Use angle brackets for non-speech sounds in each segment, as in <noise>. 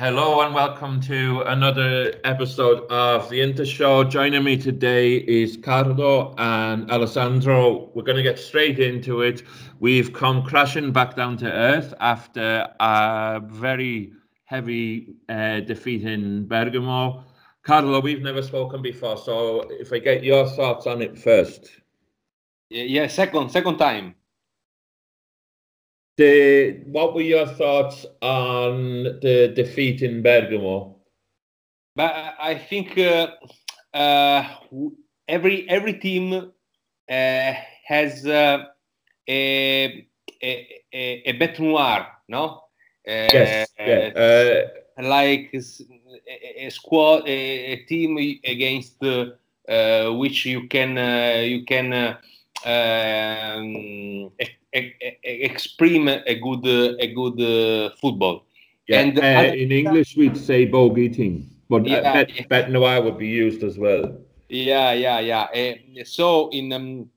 Hello and welcome to another episode of the Inter Show. Joining me today is Carlo and Alessandro. We're going to get straight into it. We've come crashing back down to earth after a very heavy uh, defeat in Bergamo. Carlo, we've never spoken before, so if I get your thoughts on it first. Yeah, second, second time the what were your thoughts on the defeat in Bergamo? But I think uh, uh, every every team uh, has uh, a, a a bête noire, no? yes. Uh, yeah. Uh, like a, a, squad, a, a team against which you can you can um, exprime a good a good uh, football. Yeah, and uh, in English we'd say bogey team, but uh, yeah, bet, bête noire would be used as well. Yeah, yeah, yeah. Uh, so in um,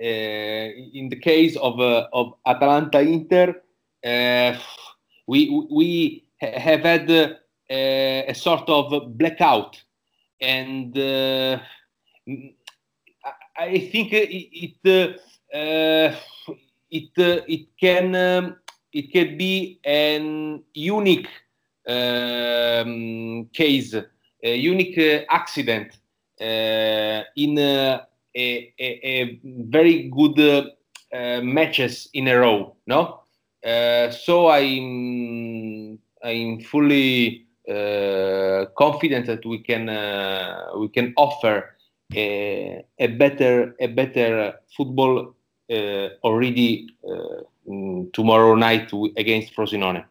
uh, in the case of uh, of Atalanta Inter, we we have had a sort of blackout, and I think it. it it uh, it can um, it can be an unique um, case, a unique uh, accident uh, in uh, a, a, a, very good uh, uh, matches in a row. No, so I'm I'm fully confident that we can we can offer a, a better a better football uh, already uh, tomorrow night against Frosinone.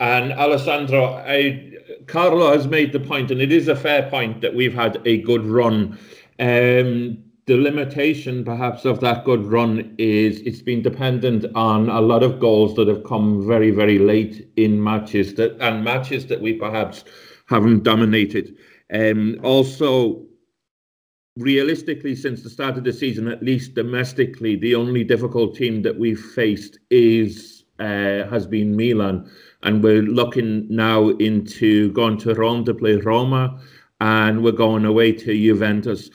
And Alessandro, I, Carlo has made the point, and it is a fair point that we've had a good run. Um, the limitation, perhaps, of that good run is it's been dependent on a lot of goals that have come very, very late in matches that and matches that we perhaps haven't dominated. Um, also, realistically, since the start of the season, at least domestically, the only difficult team that we've faced is uh, has been Milan, and we're looking now into going to Rome to play Roma, and we're going away to Juventus.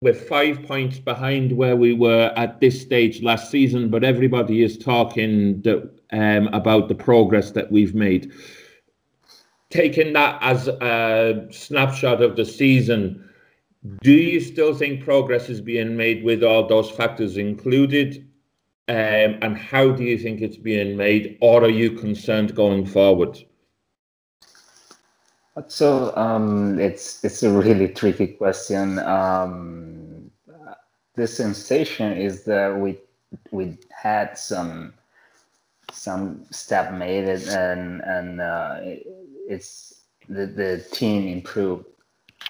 We're five points behind where we were at this stage last season, but everybody is talking the, um, about the progress that we've made. Taking that as a snapshot of the season, do you still think progress is being made with all those factors included? Um, and how do you think it's being made, or are you concerned going forward? So um, it's it's a really tricky question. Um, the sensation is that we we had some some step made and and uh, it's the the team improved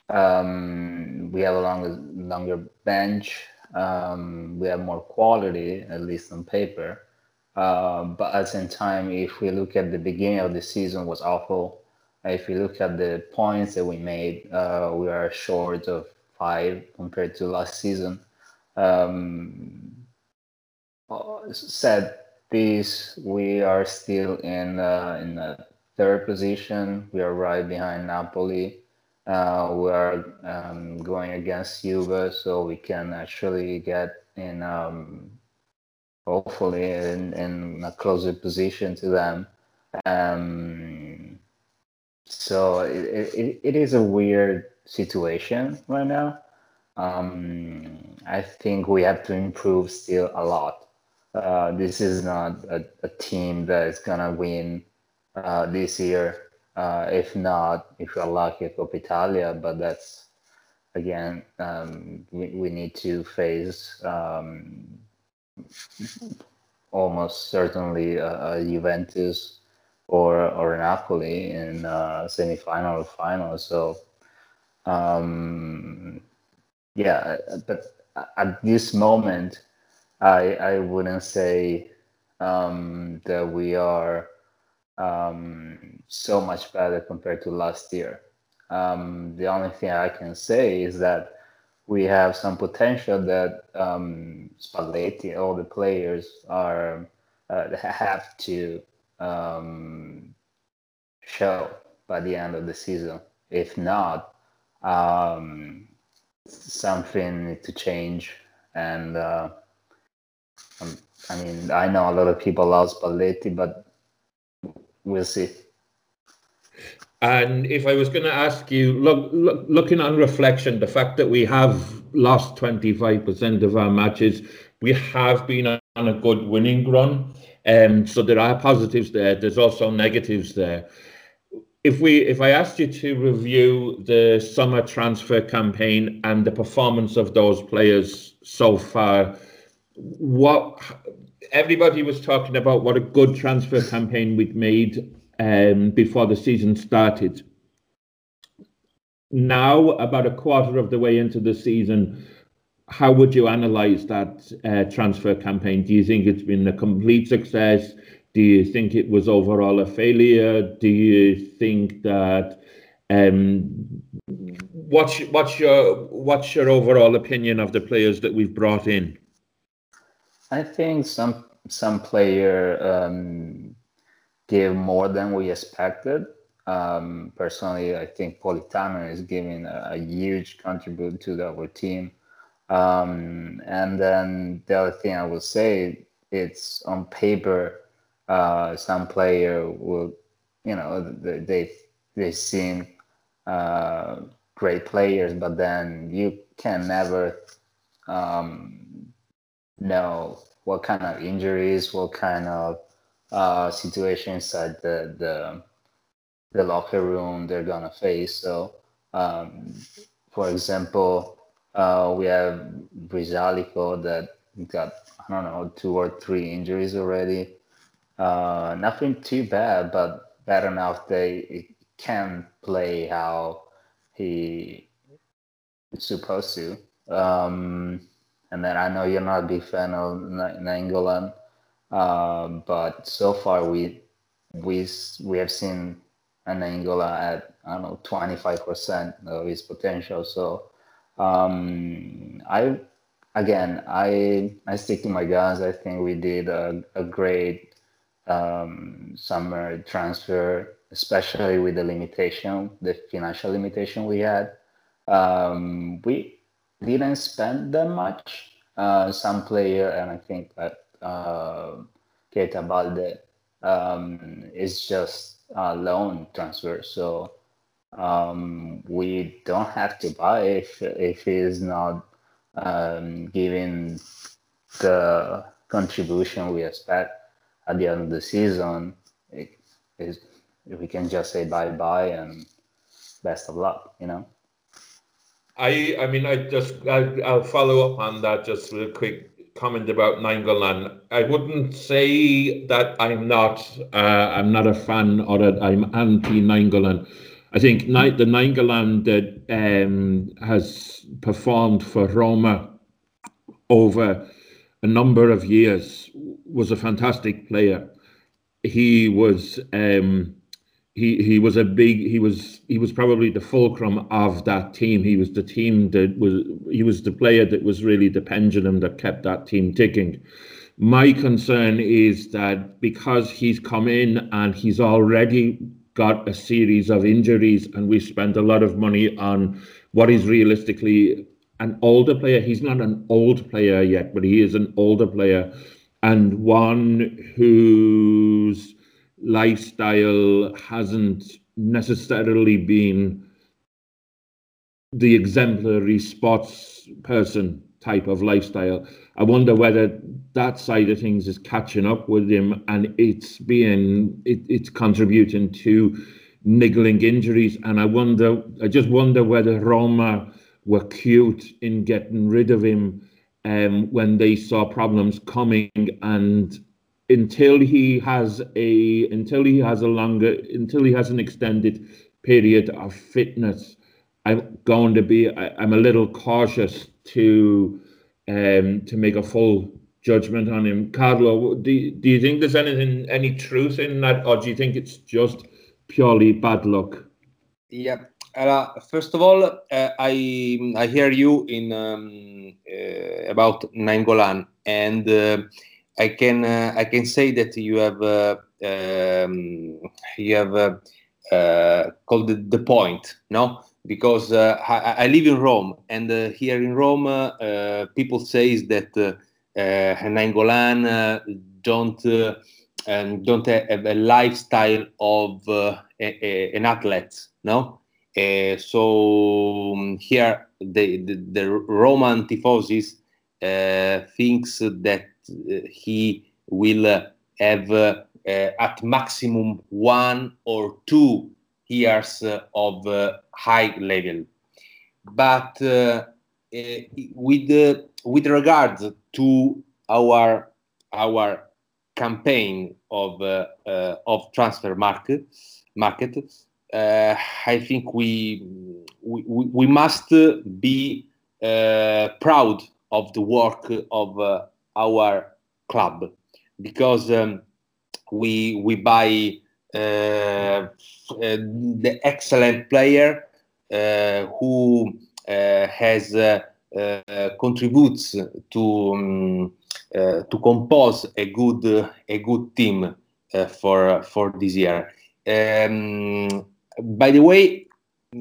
um, we have a longer longer bench. Um, we have more quality, at least on paper. Uh, but at the same time, if we look at the beginning of the season was awful. If we look at the points that we made, uh, we are short of five compared to last season. Um, said this, we are still in uh, in the third position. We are right behind Napoli. Uh, we are um, going against Juve, so we can actually get in, um, hopefully, in, in, a closer position to them. Um, so it, it, it is a weird situation right now. Um, I think we have to improve still a lot. Uh, this is not a, a team that is gonna win uh, this year uh, if not, if you're lucky, Coppa Italia, but that's again, um, we, we need to face um, almost certainly a, a, Juventus or or Napoli in uh, semifinal or final. So, um, yeah, but at this moment, I I wouldn't say um, that we are um, so much better compared to last year. Um, the only thing I can say is that we have some potential that um, Spalletti, all the players are uh, <laughs> have to um, show by the end of the season. If not, um, something need to change. And uh, um, I mean, I know a lot of people love Spalletti, but we'll see. And if I was going to ask you, look, look, looking on reflection, the fact that we have lost 25% of our matches, we have been on a good winning run. Um, so there are positives there. There's also negatives there. If we, if I asked you to review the summer transfer campaign and the performance of those players so far, what everybody was talking about what a good transfer campaign we'd made um, before the season started. Now, about a quarter of the way into the season, how would you analyze that uh, transfer campaign? Do you think it's been a complete success? Do you think it was overall a failure? Do you think that um, what's what's your what's your overall opinion of the players that we've brought in? I think some some player um, give more than we expected. Um, personally, I think Politano is giving a, a huge contribution to our team. Um, and then the other thing I would say, it's on paper, uh, some player will, you know, they they seem uh, great players, but then you can never um, know what kind of injuries, what kind of uh, situation inside the, the the locker room they're gonna face. So, um, for example, uh, we have Vrsaljko that got I don't know two or three injuries already. Uh, nothing too bad, but bad enough they can play how he supposed to. Um, and then I know you're not a big fan of Nainggolan, uh, but so far we we we have seen Nainggolan at I don't know 25% of his potential. So um, I again I I stick to my guns. I think we did a, a great um, summer transfer, especially with the limitation, the financial limitation we had. Um, we didn't spend that much. Uh, some player, and I think that uh, Keita Balde um, is just a loan transfer. So um, we don't have to buy if if he's not um, giving the contribution we expect at the end of the season. It is we can just say bye bye and best of luck, you know. I I mean I just I'll, I'll follow up on that just real quick comment about Nainggolan. I wouldn't say that I'm not uh, I'm not a fan or that I'm anti Nainggolan. I think the Nainggolan that um, has performed for Roma over a number of years was a fantastic player. He was um, he he was a big he was he was probably the fulcrum of that team. He was the team that was he was the player that was really the pendulum that kept that team ticking. My concern is that because he's come in and he's already got a series of injuries and we spent a lot of money on what is realistically an older player. He's not an old player yet, but he is an older player and one who's lifestyle hasn't necessarily been the exemplary sports person type of lifestyle. I wonder whether that side of things is catching up with him and it's being it, it's contributing to niggling injuries. And I wonder, I just wonder whether Roma were cute in getting rid of him um, when they saw problems coming and until he has a until he has a longer until he has an extended period of fitness i'm going to be I, am a little cautious to um to make a full judgment on him. Carlo do, do you think there's anything any truth in that or do you think it's just purely bad luck? Yeah. Uh, first of all uh, i i hear you in um, uh, about Nainggolan and uh, I can uh, I can say that you have uh, um, you have uh, called the, the point, no? Because I, I, live in Rome, and here in Rome, people say that Nainggolan don't um, don't have a lifestyle of uh, a, a, an athlete, no? Uh, so um, here the, the, the Roman tifosis uh, thinks that he will uh, have uh, uh, at maximum one or two years uh, of high level. But with with regard to our our campaign of uh, uh, of transfer market market, uh, I think we we, we must be proud of the work of our club because um, we we buy uh, the excellent player uh, who uh, has contributes to um, uh, to compose a good uh, a good team uh, for for this year. Um, by the way,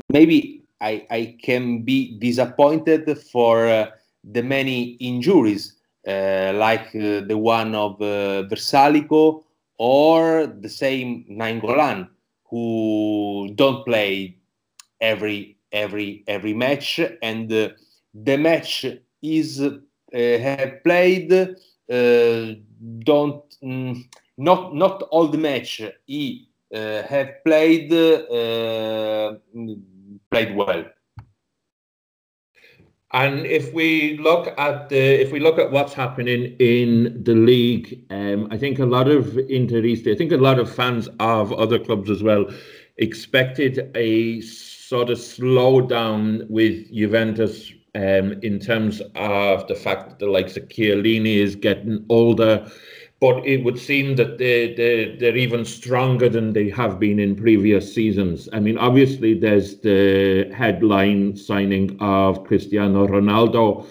maybe I, I can be disappointed for the many injuries, like the one of Vrsaljko or the same Nainggolan, who don't play every every every match, and the match is uh, have played uh, don't mm, not not all the match he uh, have played played well. And if we look at the if we look at what's happening in the league, um, I think a lot of Interisti, I think a lot of fans of other clubs as well, expected a sort of slowdown with Juventus um, in terms of the fact that the likes of Chiellini is getting older. But it would seem that they, they, they're even stronger than they have been in previous seasons. I mean, obviously, there's the headline signing of Cristiano Ronaldo.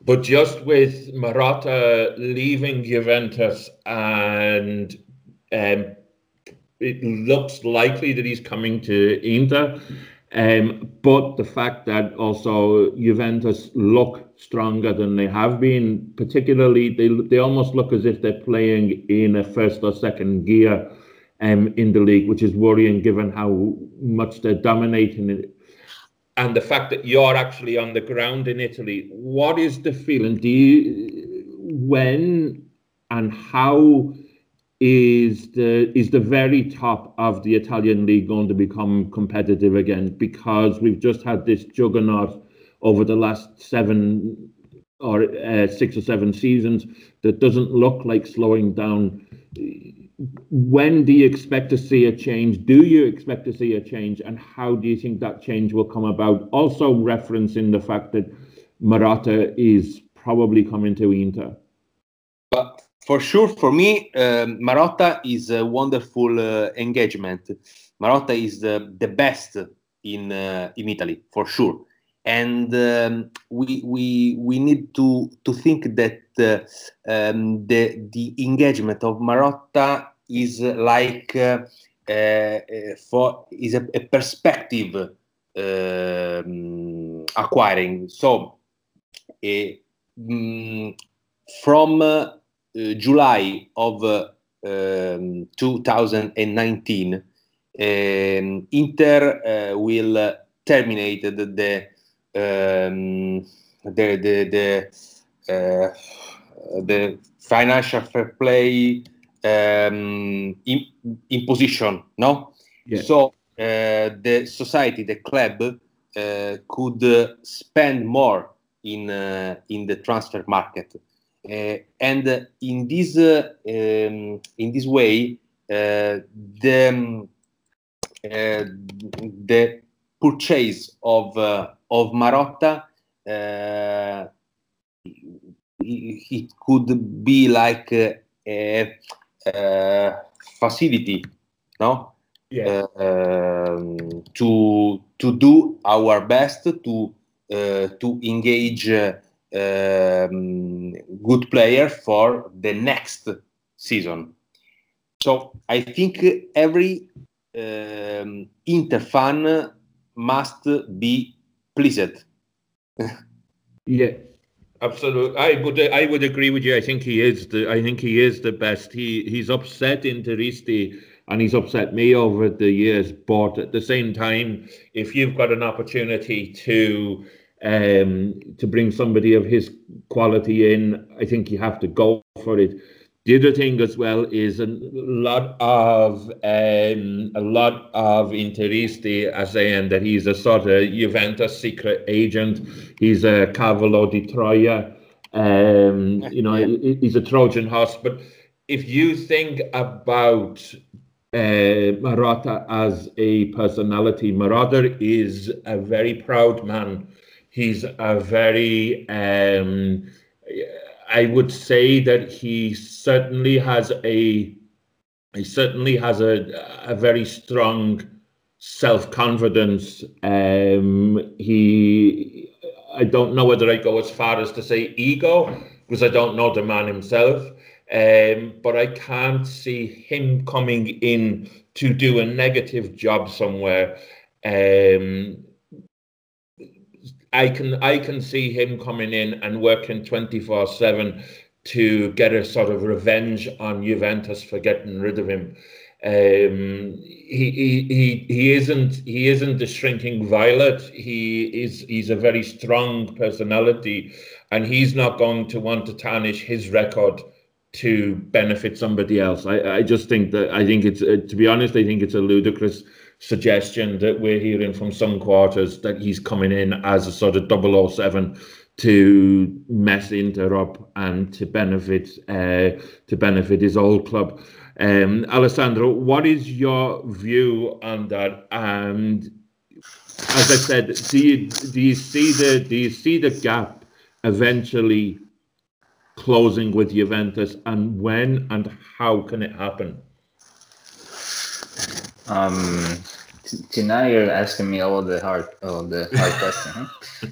But just with Marotta leaving Juventus and um, it looks likely that he's coming to Inter. Um, but the fact that also Juventus look stronger than they have been, particularly they they almost look as if they're playing in a first or second gear um, in the league, which is worrying given how much they're dominating it. And the fact that you're actually on the ground in Italy, what is the feeling? Do you when and how is the is the very top of the Italian league going to become competitive again? Because we've just had this juggernaut over the last seven or uh, six or seven seasons that doesn't look like slowing down. When do you expect to see a change? Do you expect to see a change, and how do you think that change will come about? Also, referencing the fact that Marotta is probably coming to Inter. For sure, for me, um, Marotta is a wonderful uh, engagement. Marotta is the, the best in uh, in Italy for sure, and um, we we we need to to think that uh, um, the the engagement of Marotta is like uh, uh, for is a, a perspective um, acquiring. So, mm, from uh, July of um, 2019, um, Inter uh, will terminate the the um, the the, the, uh, the financial fair play um, in, imposition. No, yeah. so uh, the society, the club, uh, could spend more in in the transfer market. Uh, and in this uh, um, in this way, uh, the um, the purchase of of Marotta it could be like a, a facility, no? Yeah. Uh, to to do our best to uh, to engage uh, um, good player for the next season. So I think every um, Inter fan must be pleased. <laughs> yeah, absolutely. I would I would agree with you. I think he is the I think he is the best. He he's upset Interisti and he's upset me over the years. But at the same time, if you've got an opportunity to um, to bring somebody of his quality in, I think you have to go for it. The other thing as well is a lot of um, a lot of Interisti are saying that he's a sort of Juventus secret agent. He's a Cavallo di Troia. Um, you know, yeah. he's a Trojan horse. But if you think about uh, Marotta as a personality, Marotta is a very proud man. He's a very um, I would say that he certainly has a he certainly has a a very strong self confidence. Um, he I don't know whether I go as far as to say ego because I don't know the man himself. Um, but I can't see him coming in to do a negative job somewhere. Um, I can I can see him coming in and working 24/7 to get a sort of revenge on Juventus for getting rid of him. Um, he, he he he isn't he isn't a shrinking violet. He is he's a very strong personality, and he's not going to want to tarnish his record to benefit somebody else. I, I just think that I think it's uh, to be honest, I think it's a ludicrous suggestion that we're hearing from some quarters that he's coming in as a sort of 007 to mess Inter up and to benefit uh, to benefit his old club. Um, Alessandro, what is your view on that? And as I said, do you do you see the do you see the gap eventually closing with Juventus, and when and how can it happen? Um, tonight you're asking me all the hard, all the hard <laughs> question.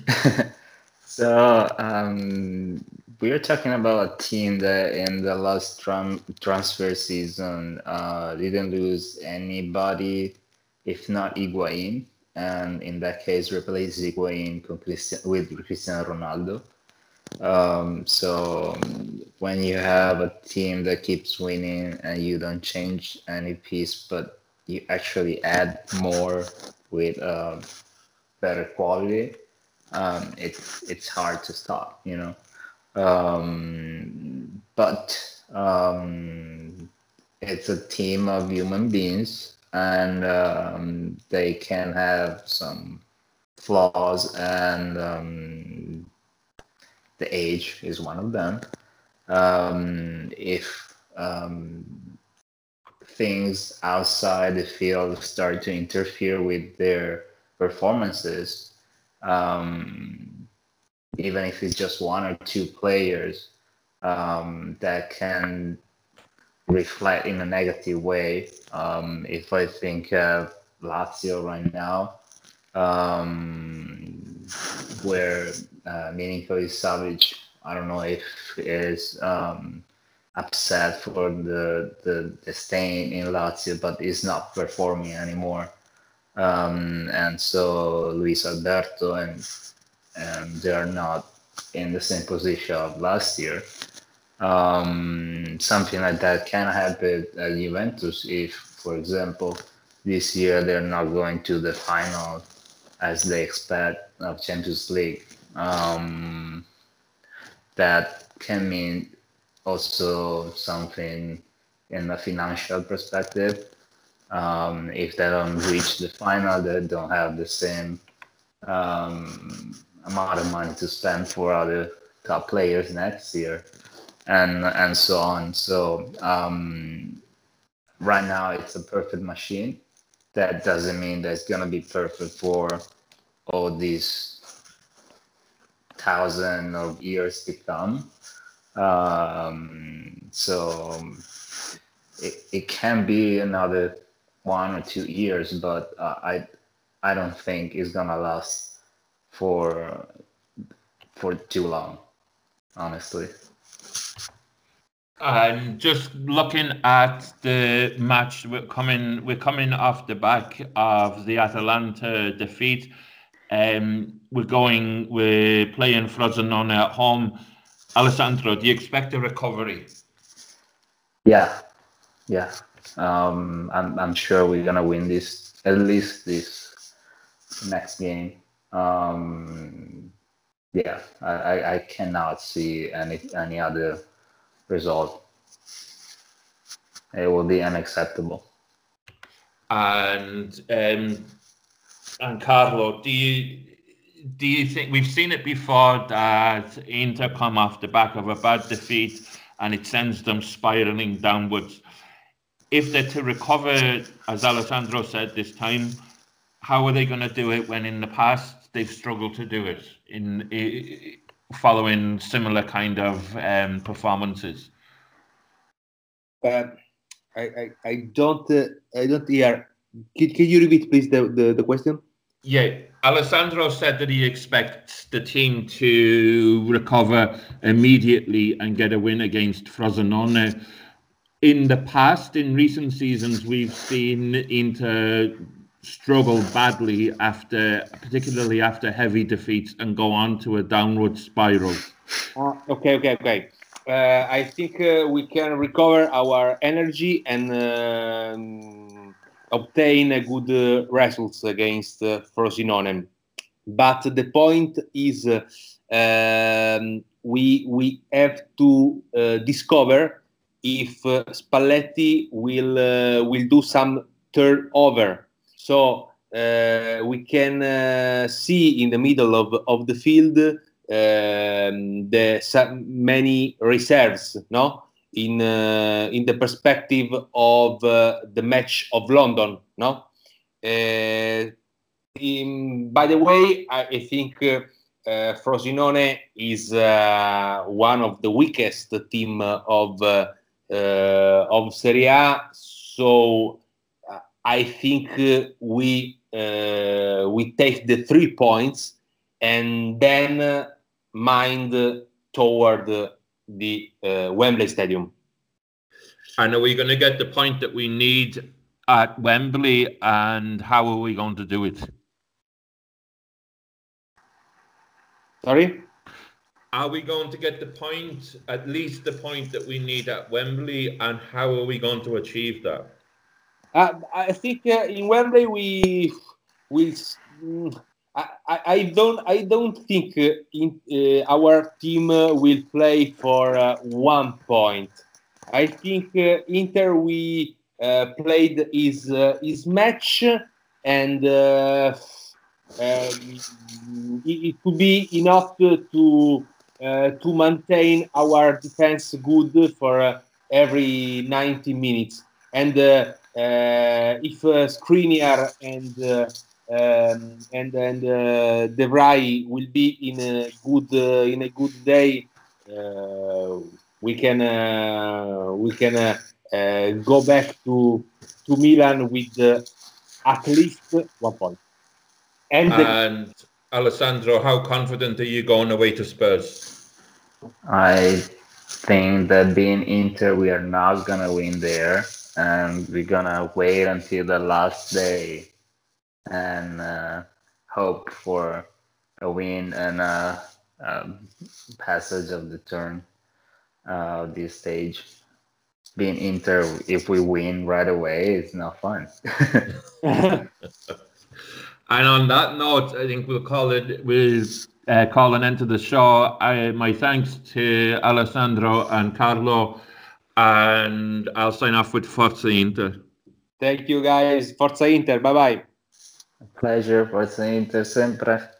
Huh? <laughs> so um, we're talking about a team that in the last tram- transfer season uh, didn't lose anybody, if not Higuain, and in that case replaced Higuain with Cristiano Ronaldo. Um, so when you have a team that keeps winning and you don't change any piece, but you actually add more with uh, better quality, um, it's it's hard to stop, you know. Um, but um, it's a team of human beings, and um, they can have some flaws, and um, the age is one of them. Um, if things outside the field start to interfere with their performances, um, even if it's just one or two players um, that can reflect in a negative way. Um, if I think of Lazio right now, um, where uh, Milinkovic Savic, I don't know if is um, upset for the, the, the staying in Lazio, but is not performing anymore. Um, and so Luis Alberto and and they are not in the same position of last year. Um, something like that can happen at Juventus if, for example, this year they're not going to the final as they expect of Champions League. Um, that can mean also something in a financial perspective. Um, if they don't reach the final, they don't have the same um, amount of money to spend for other top players next year, and and so on. So um, right now, it's a perfect machine. That doesn't mean that it's gonna be perfect for all these thousand of years to come. Um, so it, it can be another one or two years, but uh, I I don't think it's gonna last for for too long, honestly. And just looking at the match, we're coming we're coming off the back of the Atalanta defeat. Um, we're going we're playing Frosinone at home. Alessandro, do you expect a recovery? Yeah, yeah. Um, I'm I'm sure we're gonna win this at least this next game. Um, yeah, I, I cannot see any any other result. It will be unacceptable. And um, and Carlo, do you do you think we've seen it before that Inter come off the back of a bad defeat and it sends them spiraling downwards? If they're to recover, as Alessandro said this time, how are they going to do it when in the past they've struggled to do it in, in following similar kind of um, performances. But I, I, I don't uh, I don't hear. Can, can you repeat please the, the, the question? Yeah, Alessandro said that he expects the team to recover immediately and get a win against Frosinone. In the past, in recent seasons, we've seen Inter struggle badly after, particularly after heavy defeats, and go on to a downward spiral. Uh, okay, okay, okay. Uh, I think uh, we can recover our energy and um, obtain a good uh, results against uh, Frosinone. But the point is, uh, um, we we have to uh, discover if Spalletti will will do some turnover so uh, we can uh, see in the middle of, of the field um, the many reserves, no, in uh, in the perspective of uh, the match of London, no. Uh, in, by the way, I, I think uh, Frosinone is one of the weakest team of of Serie A, so I think uh, we uh, we take the three points and then uh, mind toward the Wembley Stadium. And are we going to get the point that we need at Wembley, and how are we going to do it? Sorry? Are we going to get the point, at least the point that we need at Wembley, and how are we going to achieve that? Uh, I think uh, in Wembley we will. Mm, I, I don't I don't think uh, in, uh, our team uh, will play for uh, one point. I think Inter we played his his match and um, it, it, could be enough to to maintain our defense good for every 90 minutes and uh, if uh, Skriniar and uh, um, and and uh, De Vrij will be in a good uh, in a good day, uh, we can uh, we can go back to to Milan with at least one point. And, and Alessandro, how confident are you going away to Spurs? I think that being Inter, we are not gonna win there and we're gonna wait until the last day and uh, hope for a win and a, a passage of the turn uh, this stage. Being Inter, if we win right away, it's not fun. <laughs> and on that note, I think we'll call it. We'll uh, call an end to the show. I, my thanks to Alessandro and Carlo and I'll sign off with Forza Inter. Thank you, guys. Forza Inter. Bye bye. Pleasure. Forza Inter sempre.